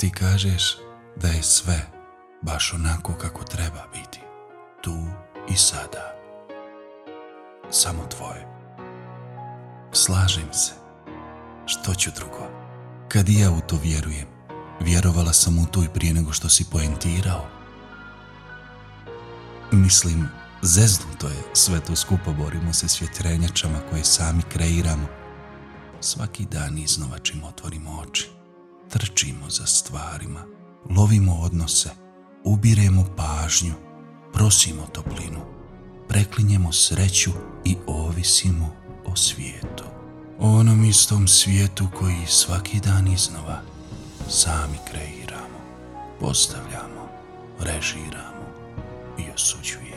Ti kažeš da je sve baš onako kako treba biti. Tu i sada. Samo tvoje. Slažem se. Što ću drugo? Kad i ja u to vjerujem, vjerovala sam u to i prije nego što si poentirao. Mislim, zeznuto je sve to skupo, borimo se s vjetrenjačama koje sami kreiramo. Svaki dan iznova čim otvorimo oči, trčimo za stvarima, lovimo odnose, ubiremo pažnju, prosimo toplinu, preklinjemo sreću i ovisimo o svijetu. O onom istom svijetu koji svaki dan iznova sami kreiramo, postavljamo, režiramo i osuđujemo.